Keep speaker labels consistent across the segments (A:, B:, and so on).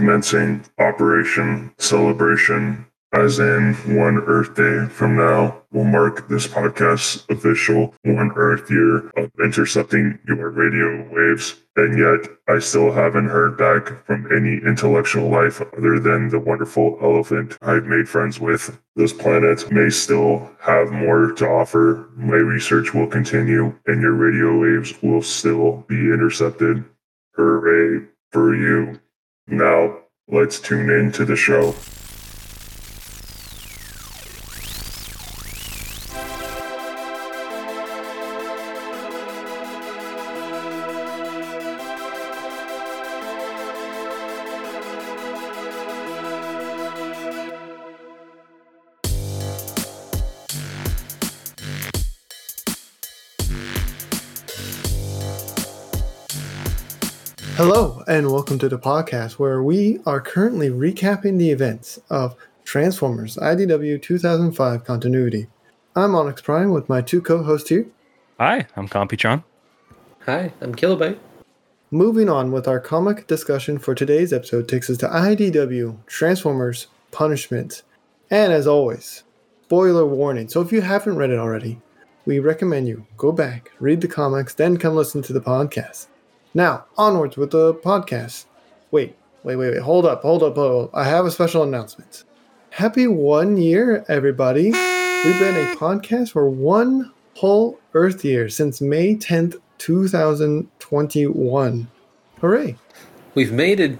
A: commencing Operation Celebration, as in one Earth Day from now will mark this podcast's official one Earth year of intercepting your radio waves. And yet, I still haven't heard back from any intellectual life other than the wonderful elephant I've made friends with. This planet may still have more to offer. My research will continue, and your radio waves will still be intercepted. Hooray for you. Now, let's tune in to the show.
B: Hello, and welcome to the podcast where we are currently recapping the events of Transformers IDW 2005 continuity. I'm Onyx Prime with my two co hosts here.
C: Hi, I'm Computron.
D: Hi, I'm Kilobyte.
B: Moving on with our comic discussion for today's episode takes us to IDW Transformers Punishment. And as always, spoiler warning. So if you haven't read it already, we recommend you go back, read the comics, then come listen to the podcast. Now, onwards with the podcast. Wait, wait, wait, wait. Hold up, hold up, hold up. I have a special announcement. Happy one year, everybody. We've been a podcast for one whole Earth year since May 10th, 2021. Hooray.
D: We've made it.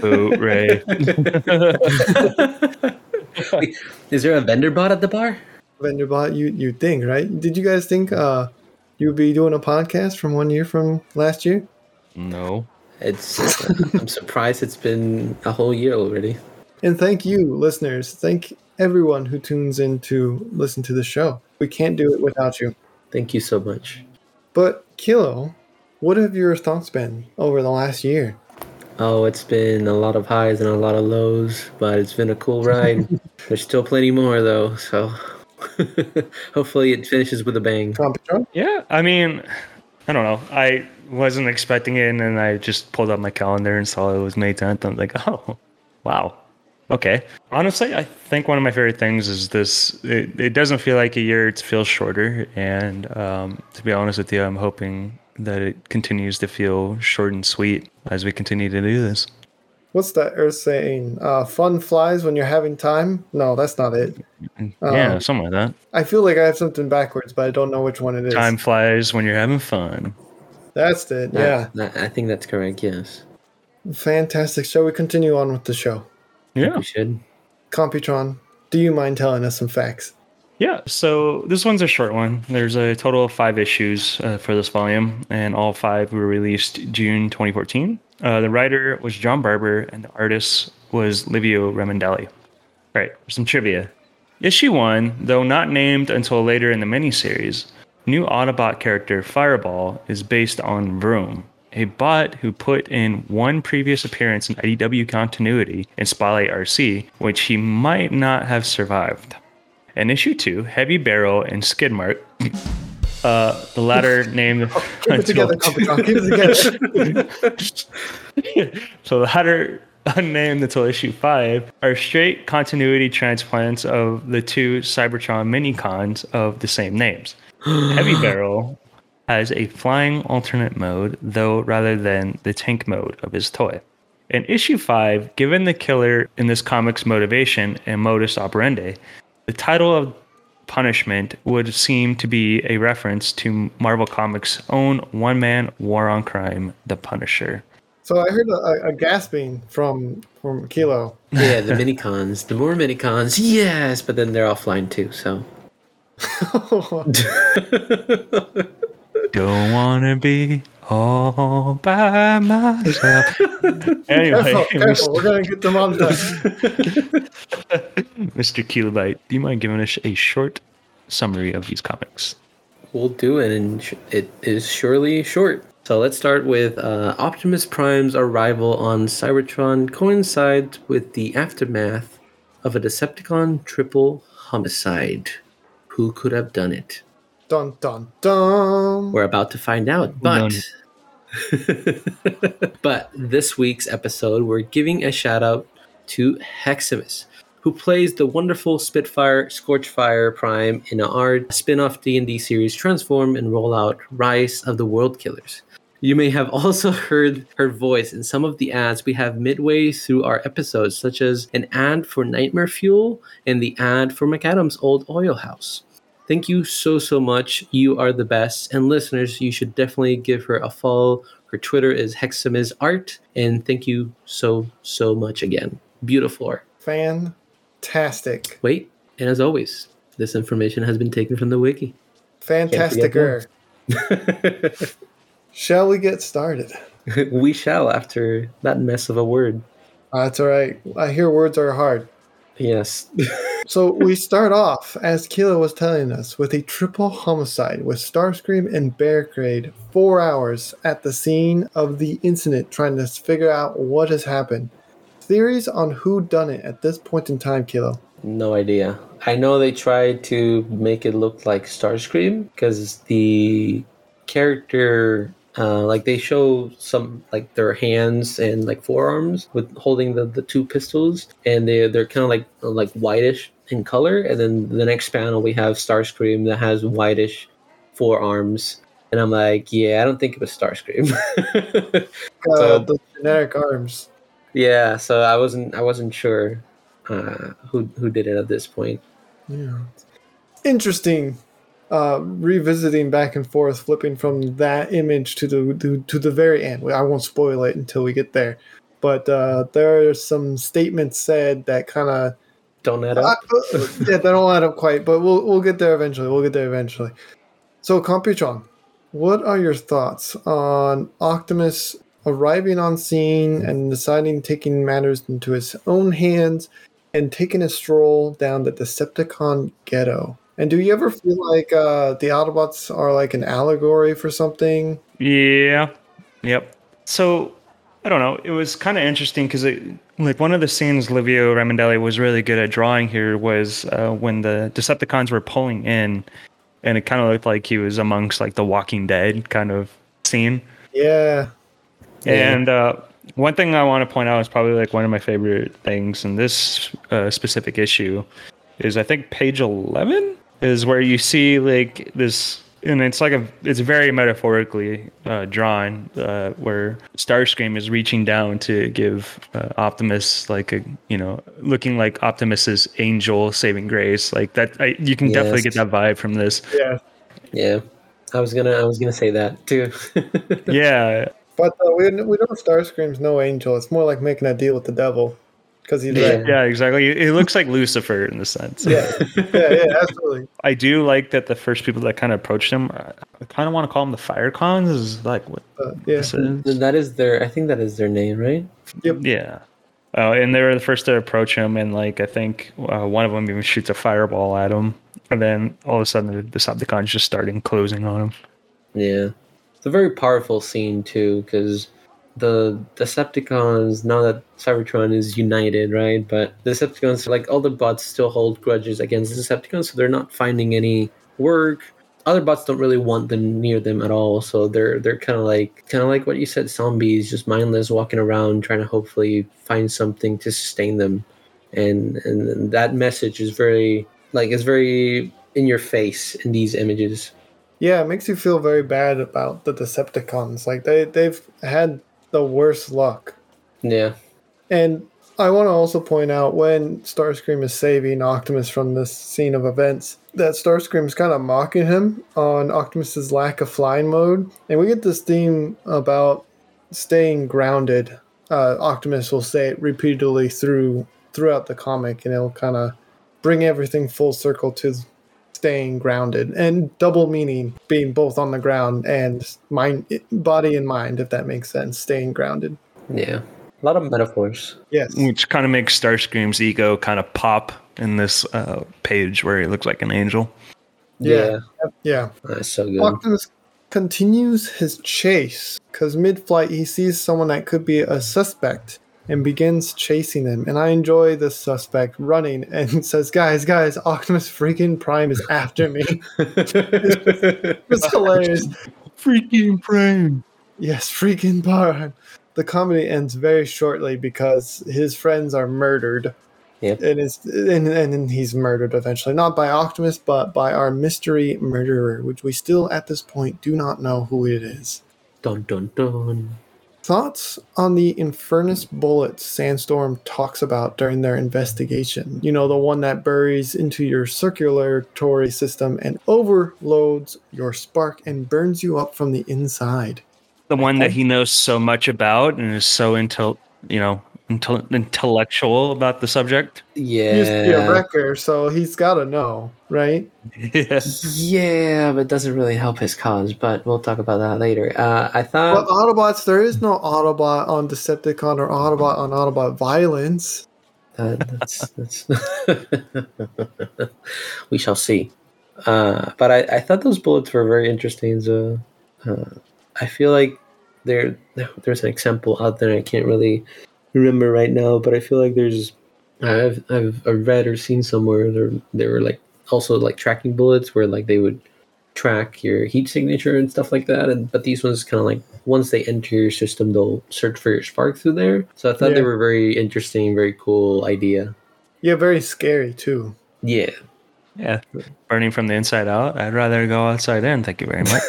C: Hooray.
D: Is there a vendor bot at the bar?
B: Vanderbot, you, you think, right? Did you guys think uh, you'd be doing a podcast from one year from last year?
C: no.
D: It's. I'm surprised it's been a whole year already.
B: And thank you, listeners. Thank everyone who tunes in to listen to the show. We can't do it without you.
D: Thank you so much.
B: But Kilo, what have your thoughts been over the last year?
D: Oh, it's been a lot of highs and a lot of lows, but it's been a cool ride. There's still plenty more though, so hopefully it finishes with a bang.
C: Yeah, I mean, I don't know. I wasn't expecting it, and then I just pulled up my calendar and saw it was May 10th. I'm like, oh, wow. Okay. Honestly, I think one of my favorite things is this. It, it doesn't feel like a year; it feels shorter. And um, to be honest with you, I'm hoping that it continues to feel short and sweet as we continue to do this.
B: What's that Earth saying? Uh, fun flies when you're having time? No, that's not it.
C: yeah,
B: Um,
C: something like that.
B: I feel like I have something backwards, but I don't know which one it is.
C: Time flies when you're having fun.
B: That's it. Yeah.
D: That- I think that's correct. Yes,
B: Fantastic. Shall we continue on with the show?
C: Yeah.
D: we should.
B: Computron, do you mind telling us some facts?
C: Yeah, so this one's a short one. There's a total of five issues uh, for this volume, and all five were released June 2014. Uh, the writer was John Barber, and the artist was Livio Ramondelli. All right, some trivia. Issue one, though not named until later in the miniseries, new Autobot character Fireball is based on Vroom, a bot who put in one previous appearance in IDW continuity in Spotlight Arcee, which he might not have survived. In issue two, Heavy Barrel and Skidmark, uh, the latter named
B: Keep it together, Keep it together.
C: so the latter unnamed until issue five are straight continuity transplants of the two Cybertron minicons of the same names. Heavy Barrel has a flying alternate mode, though rather than the tank mode of his toy. In issue 5, given the killer in this comic's motivation and modus operandi, the title of punishment would seem to be a reference to Marvel Comics' own one man war on crime, The Punisher.
B: So I heard a, a gasping from from Kilo.
D: Yeah, the minicons. The more minicons, yes, but then they're offline too. So
C: Don't wanna be all by myself. anyway,
B: careful, careful. We're gonna get them on time.
C: Mr. Kilobyte, do you mind giving us a short summary of these comics?
D: we'll do it, and it is surely short. So let's start with uh, Optimus Prime's arrival on Cybertron coincides with the aftermath of a Decepticon triple homicide. Who could have done it?
B: Dun dun dun.
D: We're about to find out, but but this week's episode, we're giving a shout out to Heximus, who plays the wonderful Spitfire Scorchfire Prime in our spin-off D&D series Transform and roll out Rise of the World Killers. You may have also heard her voice in some of the ads we have midway through our episodes, such as an ad for Nightmare Fuel and the ad for Maccadam's Old Oil House. Thank you so, so much. You are the best. And listeners, you should definitely give her a follow. Her Twitter is Heximus Art. And thank you so, so much again. Beautiful art.
B: Fantastic.
D: Wait, and as always, this information has been taken from the wiki.
B: Fantasticer. Shall we get started?
D: we shall after that mess of a word.
B: Uh, that's all right. I hear words are hard.
D: Yes.
B: So we start off, as Kilo was telling us, with a triple homicide with Starscream and Barricade four hours at the scene of the incident trying to figure out what has happened. Theories on who done it at this point in time, Kilo.
D: No idea. I know they tried to make it look like Starscream because the character, uh, like they show some like their hands and like forearms with holding the, the two pistols, and they they're kind of like like whitish in color. And then the next panel we have Starscream that has whitish forearms, and I'm like, yeah, I don't think it was Starscream.
B: Uh,
D: So-
B: the generic arms.
D: yeah, so I wasn't I wasn't sure uh, who who did it at this point.
B: Yeah. Interesting. Uh, revisiting back and forth, flipping from that image to the to, to the very end. I won't spoil it until we get there, but uh, there are some statements said that kind of
D: Don't add
B: Uh,
D: up.
B: yeah, they don't add up quite, but we'll we'll get there eventually. We'll get there eventually. So, Computron, what are your thoughts on Optimus arriving on scene and deciding taking matters into his own hands and taking a stroll down the Decepticon ghetto? And do you ever feel like uh, the Autobots are like an allegory for something?
C: Yeah. Yep. So I don't know. It was kind of interesting because like one of the scenes Livio Ramondelli was really good at drawing here was uh, when the Decepticons were pulling in, and it kind of looked like he was amongst like the Walking Dead kind of scene.
B: Yeah,
D: Yeah.
C: And uh, one thing I want to point out is probably like one of my favorite things in this uh, specific issue is I think page eleven is where you see like this, and it's like a it's very metaphorically uh, drawn uh, where Starscream is reaching down to give uh, Optimus like a you know looking like Optimus's angel saving grace like that. I, you can definitely get that vibe from this.
B: yeah.
D: Yeah, I was gonna I was gonna say that too.
C: Yeah,
B: But uh, we we know Starscream's no angel. It's more like making a deal with the devil because he's
D: Yeah.
B: right.
C: yeah, exactly. It looks like Lucifer in the sense.
B: Yeah, yeah, yeah, absolutely.
C: I do like that the first people that kind of approached him, I kind of want to call them the Fire Cons. Is like what
B: Uh, yeah.
C: is.
D: that is their I think that is their name, right? Yep.
C: Yeah. Oh, and they were the first to approach him, and like I think uh, one of them even shoots a fireball at him, and then all of a sudden the Decepticons just starting closing on him.
D: Yeah, it's a very powerful scene too because the Decepticons now that Cybertron is united, right? But the Decepticons, like all the bots, still hold grudges against the Decepticons, so they're not finding any work. Other bots don't really want them near them at all, so they're they're kind of like kind of like what you said, zombies, just mindless, walking around, trying to hopefully find something to sustain them. And and that message is very like it's very in your face in these images.
B: Yeah, it makes you feel very bad about the Decepticons. Like they they've had the worst luck.
D: Yeah.
B: And I want to also point out when Starscream is saving Optimus from this scene of events, that Starscream is kind of mocking him on Optimus's lack of flying mode, and we get this theme about staying grounded. Uh, Optimus will say it repeatedly through throughout the comic, and it'll kind of bring everything full circle to staying grounded and double meaning being both on the ground and mind body and mind if that makes sense staying grounded
D: Yeah. A lot of metaphors.
B: yes
C: Which kind of makes Starscream's ego kind of pop in this uh, page where he looks like an angel.
B: Yeah. yeah
D: That's so good.
B: Optimus continues his chase because mid-flight he sees someone that could be a suspect and begins chasing him. And I enjoy the suspect running and says, "Guys, guys, Optimus freaking Prime is after me." It's hilarious.
C: Freaking prime.
B: Yes, freaking Prime. The comedy ends very shortly because his friends are murdered.
D: Yep.
B: And it's and, and he's murdered eventually. Not by Optimus, but by our mystery murderer, which we still at this point do not know who it is.
D: Dun dun dun.
B: Thoughts on the Infernus bullets Sandstorm talks about during their investigation? You know, the one that buries into your circulatory system and overloads your spark and burns you up from the inside.
C: The one that he knows so much about and is so into, you know, intel- intellectual about the subject.
B: He used to be a wrecker, so he's got to know, right?
C: yes.
D: Yeah, but it doesn't really help his cause. But we'll talk about that later. Uh, I
B: But
D: thought.
B: Autobots, there is no Autobot on Decepticon or Autobot on Autobot violence.
D: Uh, that's, that's we shall see. Uh, but I, I thought those bullets were very interesting. So uh, I feel like there there's an example out there I can't really remember right now, but I feel like there's I've I've, I've read or seen somewhere there there were like also like tracking bullets where like they would track your heat signature and stuff like that and but these ones kind of like once they enter your system they'll search for your spark through there so i thought they were very interesting very cool idea
B: Yeah, very scary too.
D: yeah
C: Yeah. Burning from the inside out. I'd rather go outside in. Thank you very much.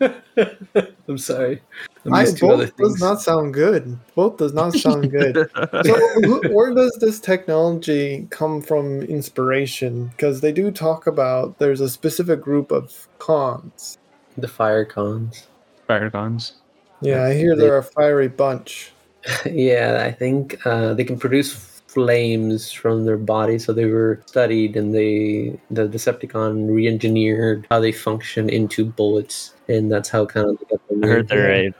D: i'm sorry i'm
B: I,
D: used
B: both does not sound good. Both does not sound good. so who- where does this technology come from inspiration because they do talk about there's a specific group of cons
D: the fire cons
C: Fire cons.
B: yeah i hear they're a fiery bunch
D: yeah i think uh, they can produce flames from their body so they were studied and they the decepticon re-engineered how they function into bullets and that's how kind of they got the
C: I heard
D: name.
C: they're a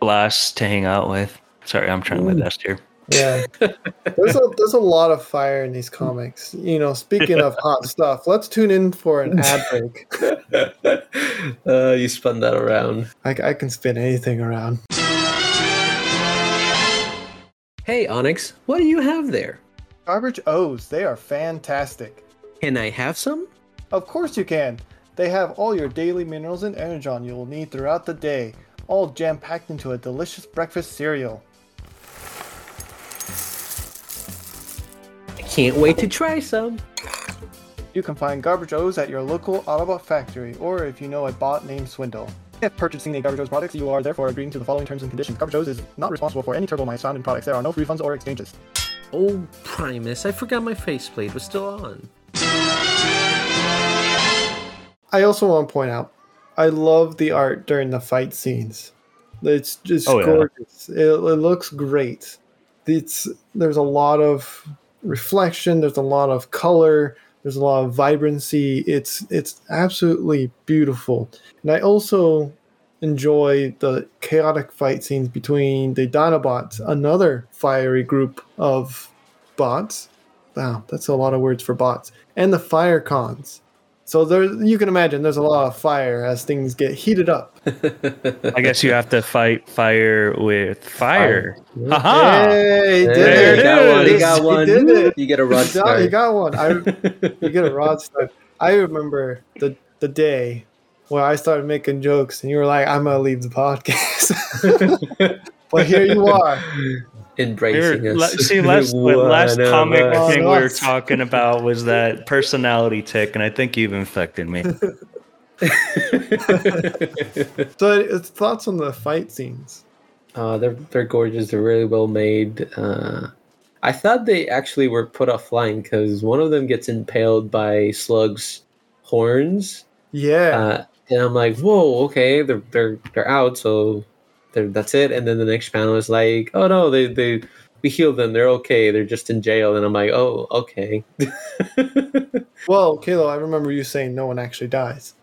C: blast to hang out with. Sorry, I'm trying my best here.
B: yeah. There's a there's a lot of fire in these comics. You know speaking of hot stuff let's tune in for an ad break.
D: Uh, you spun that around.
B: I, I can spin anything around.
D: Hey onyx what do you have there?
B: Garbage o's they are fantastic.
D: Can i have some?
B: Of course you can. They have all your daily minerals and energon you will need throughout the day, all jam packed into a delicious breakfast cereal.
D: i can't wait to try some
B: You can find Garbage O's at your local Autobot factory, or if you know a bot named Swindle. If purchasing a Garbage O's product, you are therefore agreeing to the following terms and conditions. Garbage O's is not responsible for any turbo mice found in products. There are no refunds or exchanges.
D: oh primus i forgot my faceplate was still on
B: I also want to point out, I love the art during the fight scenes. It's just
C: Oh, yeah.
B: gorgeous. It, it looks great. It's there's a lot of reflection. There's a lot of color. There's a lot of vibrancy. It's it's absolutely beautiful. And I also enjoy the chaotic fight scenes between the Dinobots, another fiery group of bots. Wow, that's a lot of words for bots. And the fire cons. So there, you can imagine there's a lot of fire as things get heated up.
C: I guess you have to fight fire with fire.
D: Fire.
C: Haha!
B: Hey, he did
C: There
B: it.
C: it
D: got one. He got one. You get a rod
B: You got, you got one. I, you get a rod start. I remember the the day where I started making jokes, and you were like, "I'm gonna leave the podcast." but here you are.
D: Embracing
C: Here,
D: us.
C: la- see, last, last comic
D: us.
C: thing we were talking about was that personality tick, and I think you've infected me.
B: So, it's thoughts on the fight scenes.
D: Uh, they're they're gorgeous. They're really well made. Uh, I thought they actually were put offline because one of them gets impaled by Slug's horns,
B: Yeah,
D: uh, and I'm like, "Whoa, okay, they're they're they're out, so they're, that's it." And then the next panel is like, "Oh no, they they we healed them. They're okay. They're just in jail." And I'm like, "Oh, okay."
B: well, Kilo, I remember you saying no one actually dies,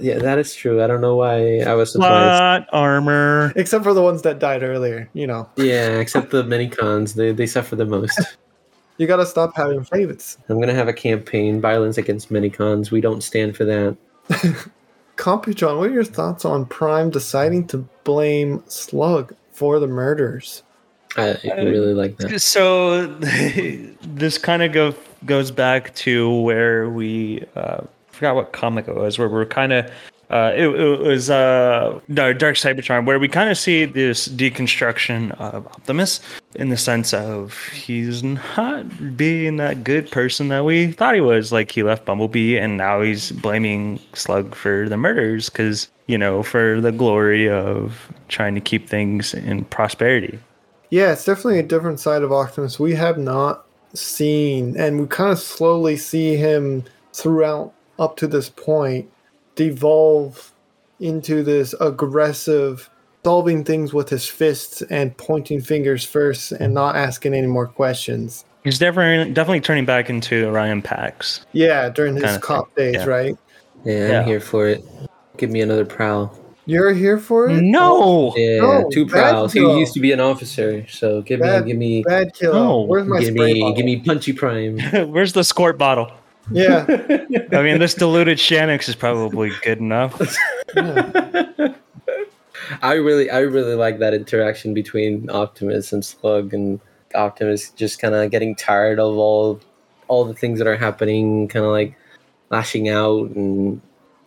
D: yeah, that is true. I don't know why I was surprised.
C: Plot armor.
B: except for the ones that died earlier. You know,
D: Yeah, except the minicons, they they suffer the most.
B: you gotta stop having favorites.
D: I'm gonna have a campaign, violence against minicons. We don't stand for that.
B: Computron, what are your thoughts on Prime deciding to blame Slug for the murders?
D: I, I really like that.
C: So this kind of go goes back to where we uh, forgot what comic it was, where we're kind of Uh, it, it was uh, Dark Dark Cybertron, where we kind of see this deconstruction of Optimus in the sense of he's not being that good person that we thought he was. Like he left Bumblebee, and now he's blaming Slug for the murders because you know for the glory of trying to keep things in prosperity.
B: Yeah, it's definitely a different side of Optimus we have not seen, and we kind of slowly see him throughout up to this point devolve into this aggressive solving things with his fists and pointing fingers first and not asking any more questions.
C: He's definitely definitely turning back into Orion Pax.
B: Yeah, during his cop
C: thing,
B: days,
C: yeah.
B: right?
D: Yeah, I'm
C: Yeah.
D: here for it. Give me another prowl.
B: You're here for it?
C: No,
D: Yeah,
B: No,
D: two
B: bad
D: prowls. He used to be an officer, so give
B: Bad-
D: me, give me,
B: Bad kill.
C: No.
B: Where's my
D: give
B: spray
D: me,
B: bottle?
D: give me punchy prime.
C: where's the squirt bottle?
B: Yeah.
C: I mean, this diluted Shanix is probably good enough.
B: yeah.
D: I really, I really like that interaction between Optimus and Slug, and Optimus just kind of getting tired of all, all the things that are happening, kind of like lashing out, and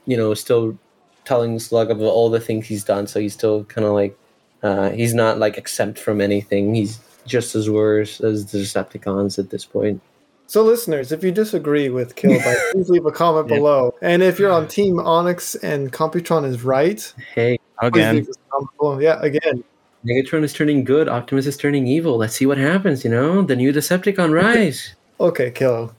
D: you know, still telling Slug of all the things he's done. So he's still kind of like, uh, he's not like exempt from anything. He's just as worse as the Decepticons at this point.
B: So, listeners, if you disagree with Kilobyte, please leave a comment
C: Yeah.
B: below. And if you're on Team Onyx and Computron is right,
D: Hey,
C: Again.
B: Yeah, again.
D: Megatron is turning good. Optimus is turning evil. Let's see what happens. You know, the new Decepticon rise.
B: Okay, Kilo.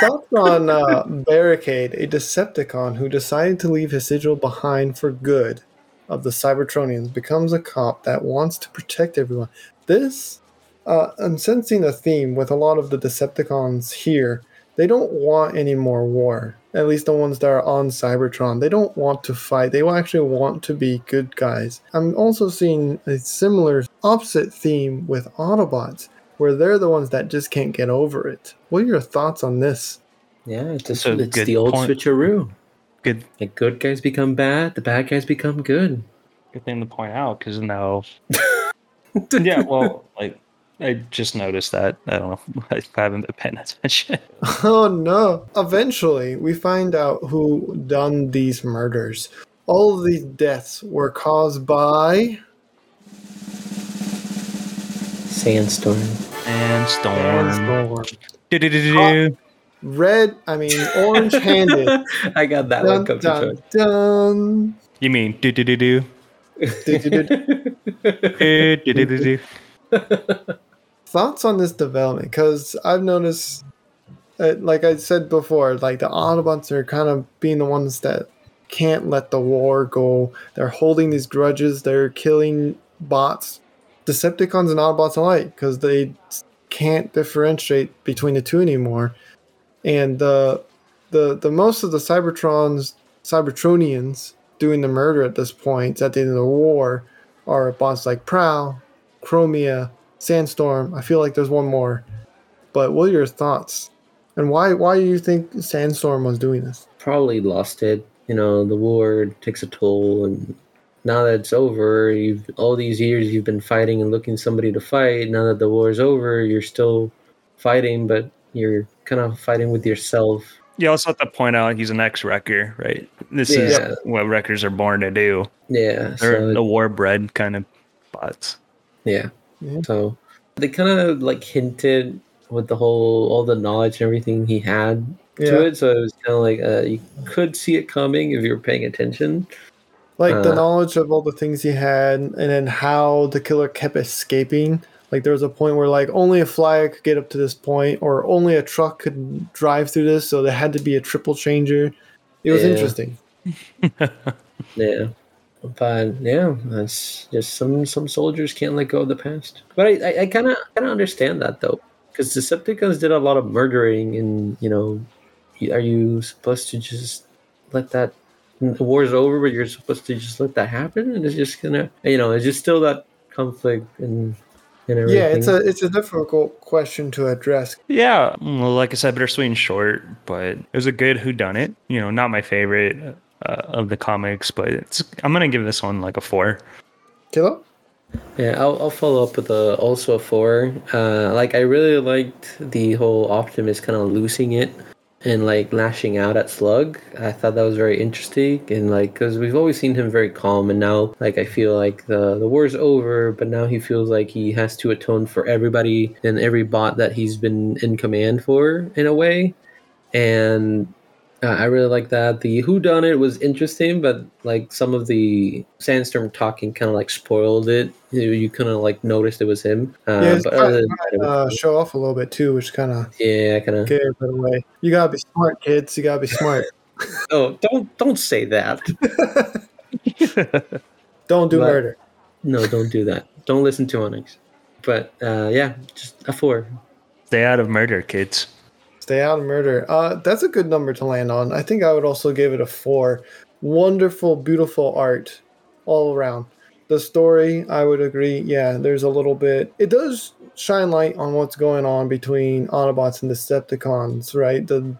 B: Thoughts on uh, Barricade, a Decepticon who decided to leave his sigil behind for good of the Cybertronians, becomes a cop that wants to protect everyone. This, uh, I'm sensing a theme with a lot of the Decepticons here. They don't want any more war. At least the ones that are on Cybertron. They don't want to fight. They actually want to be good guys. I'm also seeing a similar opposite theme with Autobots where they're the ones that just can't get over it. What are your thoughts on this?
D: Yeah, it's, just,
C: That's a
D: it's the old
C: point.
D: switcheroo.
C: good
D: The good guys become bad, the bad guys become good.
C: good thing to point out because now, yeah, well, like I just noticed that. I don't know. I haven't been paying attention.
B: Oh no. Eventually, we find out who done these murders. All of these deaths were caused by
D: Sandstorm.
C: And storm.
B: Storm.
C: Do-do-do-do-do.
B: Red, I mean orange handed.
D: I got that
B: dun,
D: one come
B: dun,
D: to
B: dun.
C: You mean do do do do do do do do?
B: Thoughts on this development? Because I've noticed, uh, like I said before, like the Autobots are kind of being the ones that can't let the war go. They're holding these grudges. They're killing bots, Decepticons and Autobots alike, because they can't differentiate between the two anymore. And the the the most of the Cybertrons, Cybertronians doing the murder at this point at the end of the war are bots like Prowl, Chromia, Sandstorm. I feel like there's one more. But what are your thoughts? And why why do you think Sandstorm was doing this?
D: Probably lost it. You know, the war takes a toll, and now that it's over, you've all these years you've been fighting and looking somebody to fight. Now that the war is over, you're still fighting, but you're kind of fighting with yourself.
C: You also have to point out he's an ex-wrecker, right? This is what wreckers are born to do.
D: Yeah,
C: They're
D: so
C: the war bred kind of bots.
D: Yeah.
B: Yeah.
D: So they kind of like hinted with the whole all the knowledge and everything he had to
B: Yeah.
D: it. So it was kind of like uh, you could see it coming if you were paying attention.
B: Like the
D: Uh,
B: knowledge of all the things he had and then how the killer kept escaping. Like there was a point where like only a flyer could get up to this point or only a truck could drive through this, so there had to be a triple changer. It was
D: Yeah.
B: interesting.
D: Yeah. But yeah, that's just some some soldiers can't let go of the past. But I I kind of kind of understand that though, because Decepticons did a lot of murdering, and you know, are you supposed to just let that? The war's over, but you're supposed to just let that happen, and it's just gonna, you know, it's just still that conflict and and.
B: Yeah, it's a it's a difficult question to address.
C: Yeah, well, like I said, bittersweet and short, but it was a good whodunit. You know, not my favorite uh, of the comics, but it's I'm gonna give this one like a four.
B: Kilo?
D: Yeah, I'll, I'll follow up with a, also a four. Uh, like I really liked the whole Optimus kind of losing it and like lashing out at Slug. I thought that was very interesting, and like because we've always seen him very calm, and now like I feel like the the war's over, but now he feels like he has to atone for everybody and every bot that he's been in command for in a way, and uh, I really like that. The Who Done It was interesting, but like some of the Sandstorm talking kind of like spoiled it. You, you kind of like noticed it was him. Uh,
B: Yeah, it's
D: but other than
B: to
D: that,
B: uh, show off a little bit too, which kind of
D: yeah, kind of.
B: gave it away. You gotta be smart, kids. You gotta be smart.
D: Oh, don't don't say that.
B: Don't do
D: But-
B: murder.
D: No, don't do that. Don't listen to Onyx. But uh, yeah, just a four.
C: Stay out of murder, kids.
B: Stay out of murder. Uh, that's a good number to land on. I think I would also give it a four. Wonderful, beautiful art all around. The story, I would agree. Yeah, there's a little bit. It does shine light on what's going on between Autobots and Decepticons, right? The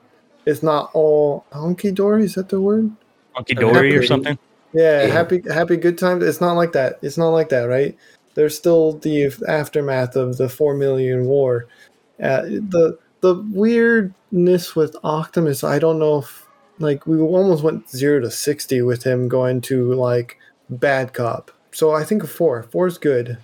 B: it's not all hunky dory. Is that the word?
C: Monkey Dory or something.
B: Yeah,
D: Yeah.
B: happy happy good times. It's not like that. It's not like that, right? There's still the aftermath of the four million war. Uh, the the weirdness with Optimus, I don't know if like we almost went zero to sixty with him going to like bad cop. So I think a four. Four is good.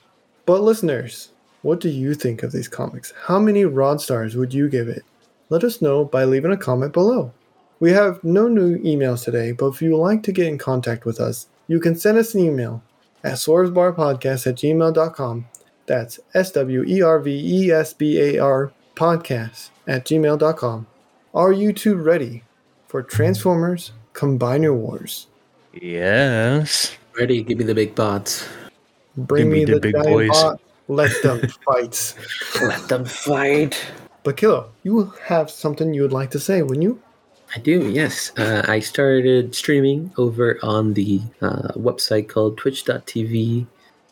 B: But listeners, what do you think of these comics? How many rod stars would you give it? Let us know by leaving a comment below. We have no new emails today, but if you would like to get in contact with us, you can send us an email at swervesbarpodcast at gmail.com. That's S W E R V E S B A R podcast at gmail.com. Are you two ready for Transformers Combiner Wars?
C: Yes.
D: Ready? Give me the big bots.
B: Bring
C: Give me
B: me
C: the
B: the,
C: big
B: giant
C: boys.
B: bot. Let them fight.
D: Let them fight.
B: But Kilo, you have something you would like to say, wouldn't you?
D: I do, yes. Uh, I started streaming over on the uh, website called twitch.tv,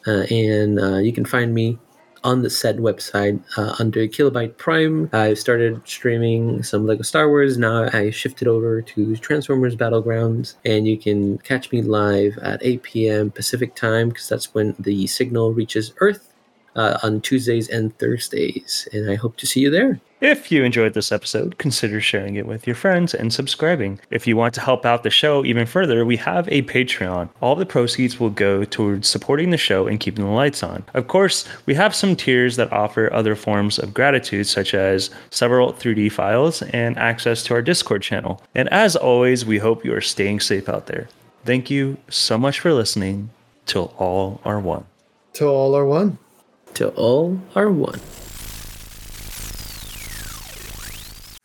D: uh, and uh, you can find me on the said website uh, under Kilobyte Prime. I started streaming some Lego Star Wars. Now I shifted over to Transformers Battlegrounds, and you can catch me live at 8 p.m. Pacific time because that's when the signal reaches Earth uh, on Tuesdays and Thursdays. And I hope to see you there.
C: If you enjoyed this episode, consider sharing it with your friends and subscribing. If you want to help out the show even further, we have a Patreon. All the proceeds will go towards supporting the show and keeping the lights on. Of course, we have some tiers that offer other forms of gratitude, such as several 3D files and access to our Discord channel. And as always, we hope you are staying safe out there. Thank you so much for listening. Till all are one.
B: Till all are one.
D: Till all are one.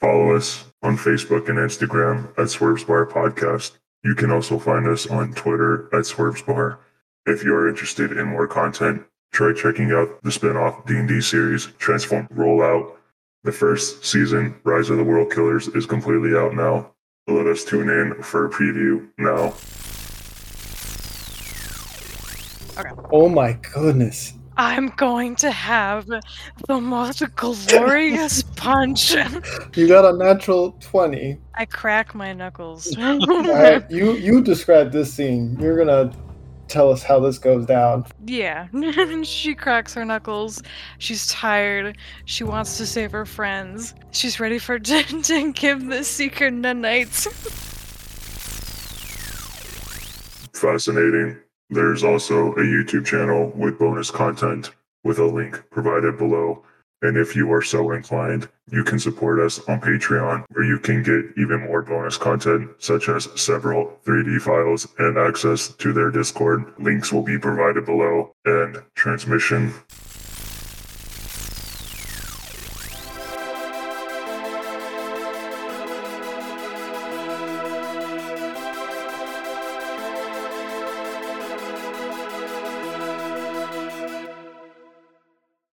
A: Follow us on Facebook and Instagram at Swerves Bar Podcast. You can also find us on Twitter at Swerves Bar. If you are interested in more content, try checking out the spin-off D&D series Transform Rollout. The first season, Rise of the World Killers, is completely out now. Let us tune in for a preview now.
B: Oh my goodness.
E: I'm going to have the most glorious punch.
B: You got a natural 20.
E: I crack my knuckles.
B: Alright, you you describe this scene. You're gonna tell us how this goes down.
E: yeah. she cracks her knuckles. She's tired. She wants to save her friends. She's ready for to, to give the secret nanites.
A: Fascinating. There's also a YouTube channel with bonus content with a link provided below. And if you are so inclined, you can support us on Patreon, where you can get even more bonus content, such as several 3D files and access to their Discord. Links will be provided below. And transmission